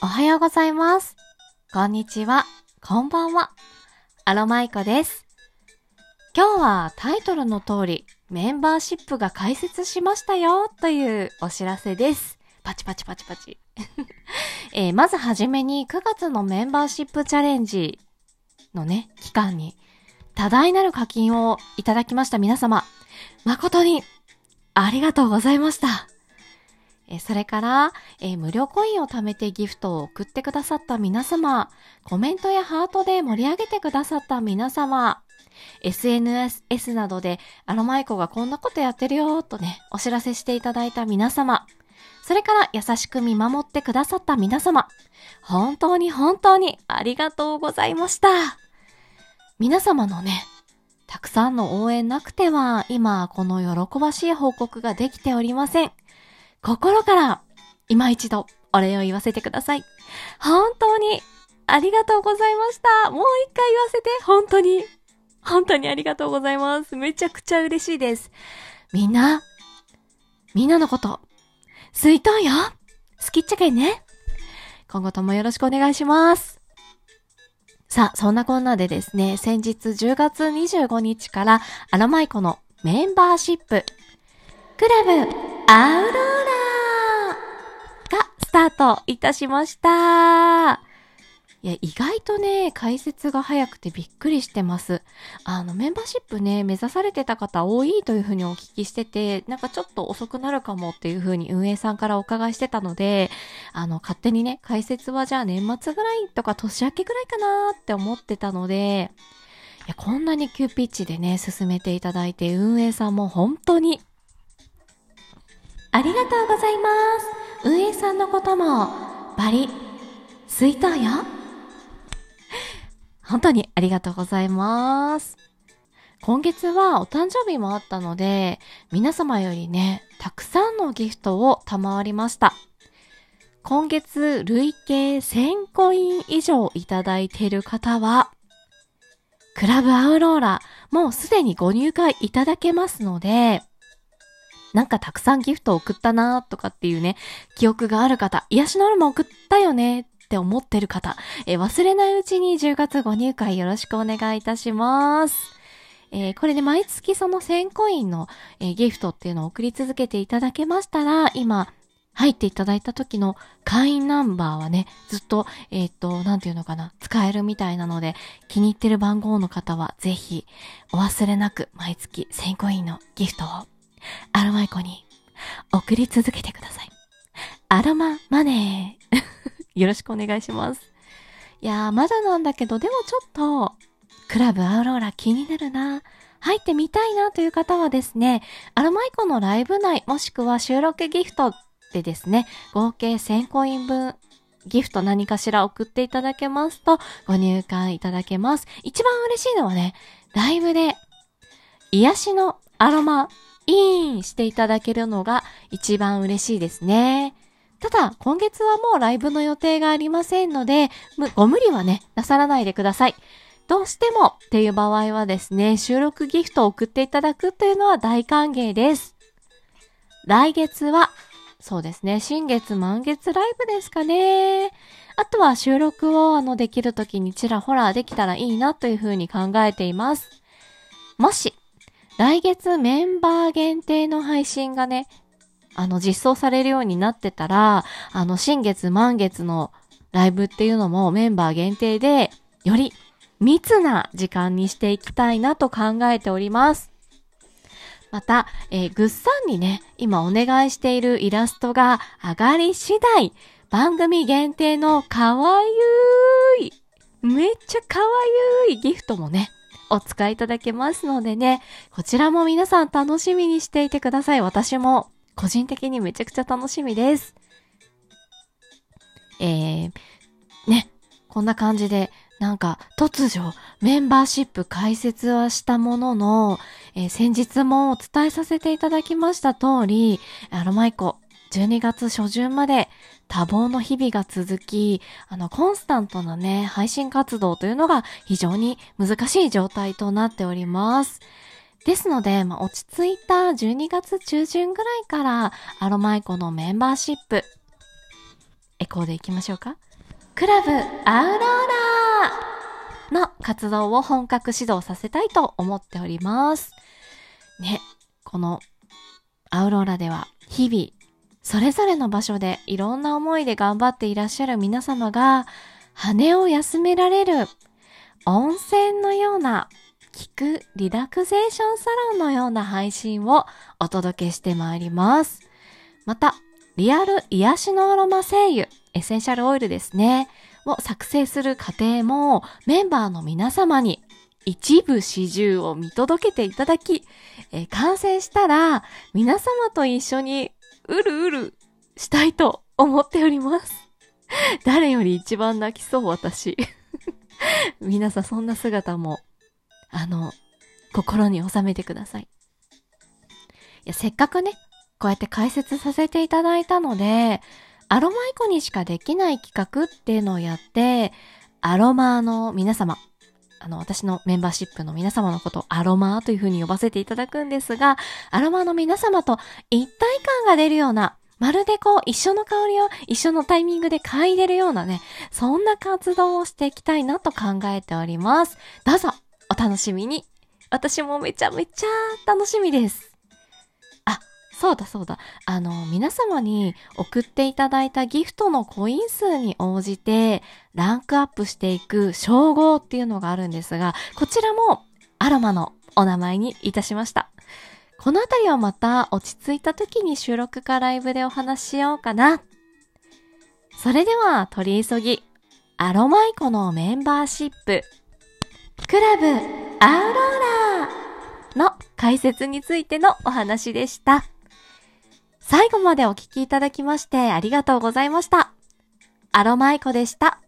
おはようございます。こんにちは。こんばんは。アロマイコです。今日はタイトルの通り、メンバーシップが開設しましたよというお知らせです。パチパチパチパチ。えーまずはじめに9月のメンバーシップチャレンジのね、期間に多大なる課金をいただきました皆様、誠にありがとうございました。えそれから、え無料コインを貯めてギフトを送ってくださった皆様、コメントやハートで盛り上げてくださった皆様、SNS などでアロマイコがこんなことやってるよーとね、お知らせしていただいた皆様、それから優しく見守ってくださった皆様、本当に本当にありがとうございました。皆様のね、たくさんの応援なくては、今この喜ばしい報告ができておりません。心から、今一度、お礼を言わせてください。本当に、ありがとうございました。もう一回言わせて、本当に、本当にありがとうございます。めちゃくちゃ嬉しいです。みんな、みんなのこと、すいとんよ好きっちゃけんね。今後ともよろしくお願いします。さあ、そんなこんなでですね、先日10月25日からアロマイコのメンバーシップ、クラブアウローラートいたしました。いや、意外とね、解説が早くてびっくりしてます。あの、メンバーシップね、目指されてた方多いというふうにお聞きしてて、なんかちょっと遅くなるかもっていうふうに運営さんからお伺いしてたので、あの、勝手にね、解説はじゃあ年末ぐらいとか年明けぐらいかなって思ってたので、いや、こんなに急ピッチでね、進めていただいて、運営さんも本当にありがとうございます。運営さんのことも、バリ、スイートよ。本当にありがとうございます。今月はお誕生日もあったので、皆様よりね、たくさんのギフトを賜りました。今月累計1000コイン以上いただいている方は、クラブアウローラ、もうすでにご入会いただけますので、なんかたくさんギフトを送ったなとかっていうね、記憶がある方、癒しのアロマ送ったよねって思ってる方、えー忘れないうちに10月ご入会よろしくお願いいたします。えーこれで毎月その1000コインの、えーギフトっていうのを送り続けていただけましたら、今、入っていただいた時の会員ナンバーはね、ずっと、えっ、と、なんていうのかな、使えるみたいなので、気に入ってる番号の方は、ぜひ、お忘れなく、毎月1000コインのギフトを、アロマイコに、送り続けてください。アロママネー。よろしくお願いします。いやー、まだなんだけど、でもちょっと、クラブアウローラ気になるな。入ってみたいなという方はですね、アロマイコのライブ内、もしくは収録ギフトでですね、合計1000コイン分、ギフト何かしら送っていただけますと、ご入会いただけます。一番嬉しいのはね、ライブで、癒しのアロマインしていただけるのが一番嬉しいですね。ただ、今月はもうライブの予定がありませんので、ご無理はね、なさらないでください。どうしてもっていう場合はですね、収録ギフトを送っていただくというのは大歓迎です。来月は、そうですね、新月満月ライブですかね。あとは収録をあのできる時にちらほらできたらいいなというふうに考えています。もし、来月メンバー限定の配信がね、あの実装されるようになってたら、あの新月満月のライブっていうのもメンバー限定で、より密な時間にしていきたいなと考えております。また、えー、ぐっさんにね、今お願いしているイラストが上がり次第、番組限定のかわゆい、めっちゃかわゆいギフトもね、お使いいただけますのでね、こちらも皆さん楽しみにしていてください。私も個人的にめちゃくちゃ楽しみです。えー、ね、こんな感じで、なんか突如メンバーシップ開設はしたものの、えー先日もお伝えさせていただきました通り、アロマイコ12月初旬まで多忙の日々が続き、あの、コンスタントなね、配信活動というのが非常に難しい状態となっております。ですので、まあ、落ち着いた12月中旬ぐらいから、アロマイコのメンバーシップ、エコーで行きましょうかクラブアウローラの活動を本格指導させたいと思っております。ね、このアウローラでは日々それぞれの場所でいろんな思いで頑張っていらっしゃる皆様が羽を休められる温泉のような聞くリラクゼーションサロンのような配信をお届けしてまいります。また、リアル癒しのアロマ精油、エッセンシャルオイルですね、を作成する過程もメンバーの皆様に一部始終を見届けていただき、えー、完成したら皆様と一緒にうるうるしたいと思っております。誰より一番泣きそう私。皆さんそんな姿も、あの、心に収めてください。いや、せっかくね、こうやって解説させていただいたので、アロマイコにしかできない企画っていうのをやって、アロマの皆様、あの、私のメンバーシップの皆様のことをアロマーというふうに呼ばせていただくんですが、アロマの皆様と一体感が出るような、まるでこう、一緒の香りを一緒のタイミングで嗅いでるようなね、そんな活動をしていきたいなと考えております。どうぞ、お楽しみに。私もめちゃめちゃ楽しみです。そうだそうだ。あの、皆様に送っていただいたギフトのコイン数に応じて、ランクアップしていく称号っていうのがあるんですが、こちらもアロマのお名前にいたしました。このあたりはまた落ち着いた時に収録かライブでお話ししようかな。それでは取り急ぎ、アロマイコのメンバーシップ、クラブアウローラの解説についてのお話でした。最後までお聴きいただきましてありがとうございました。アロマイコでした。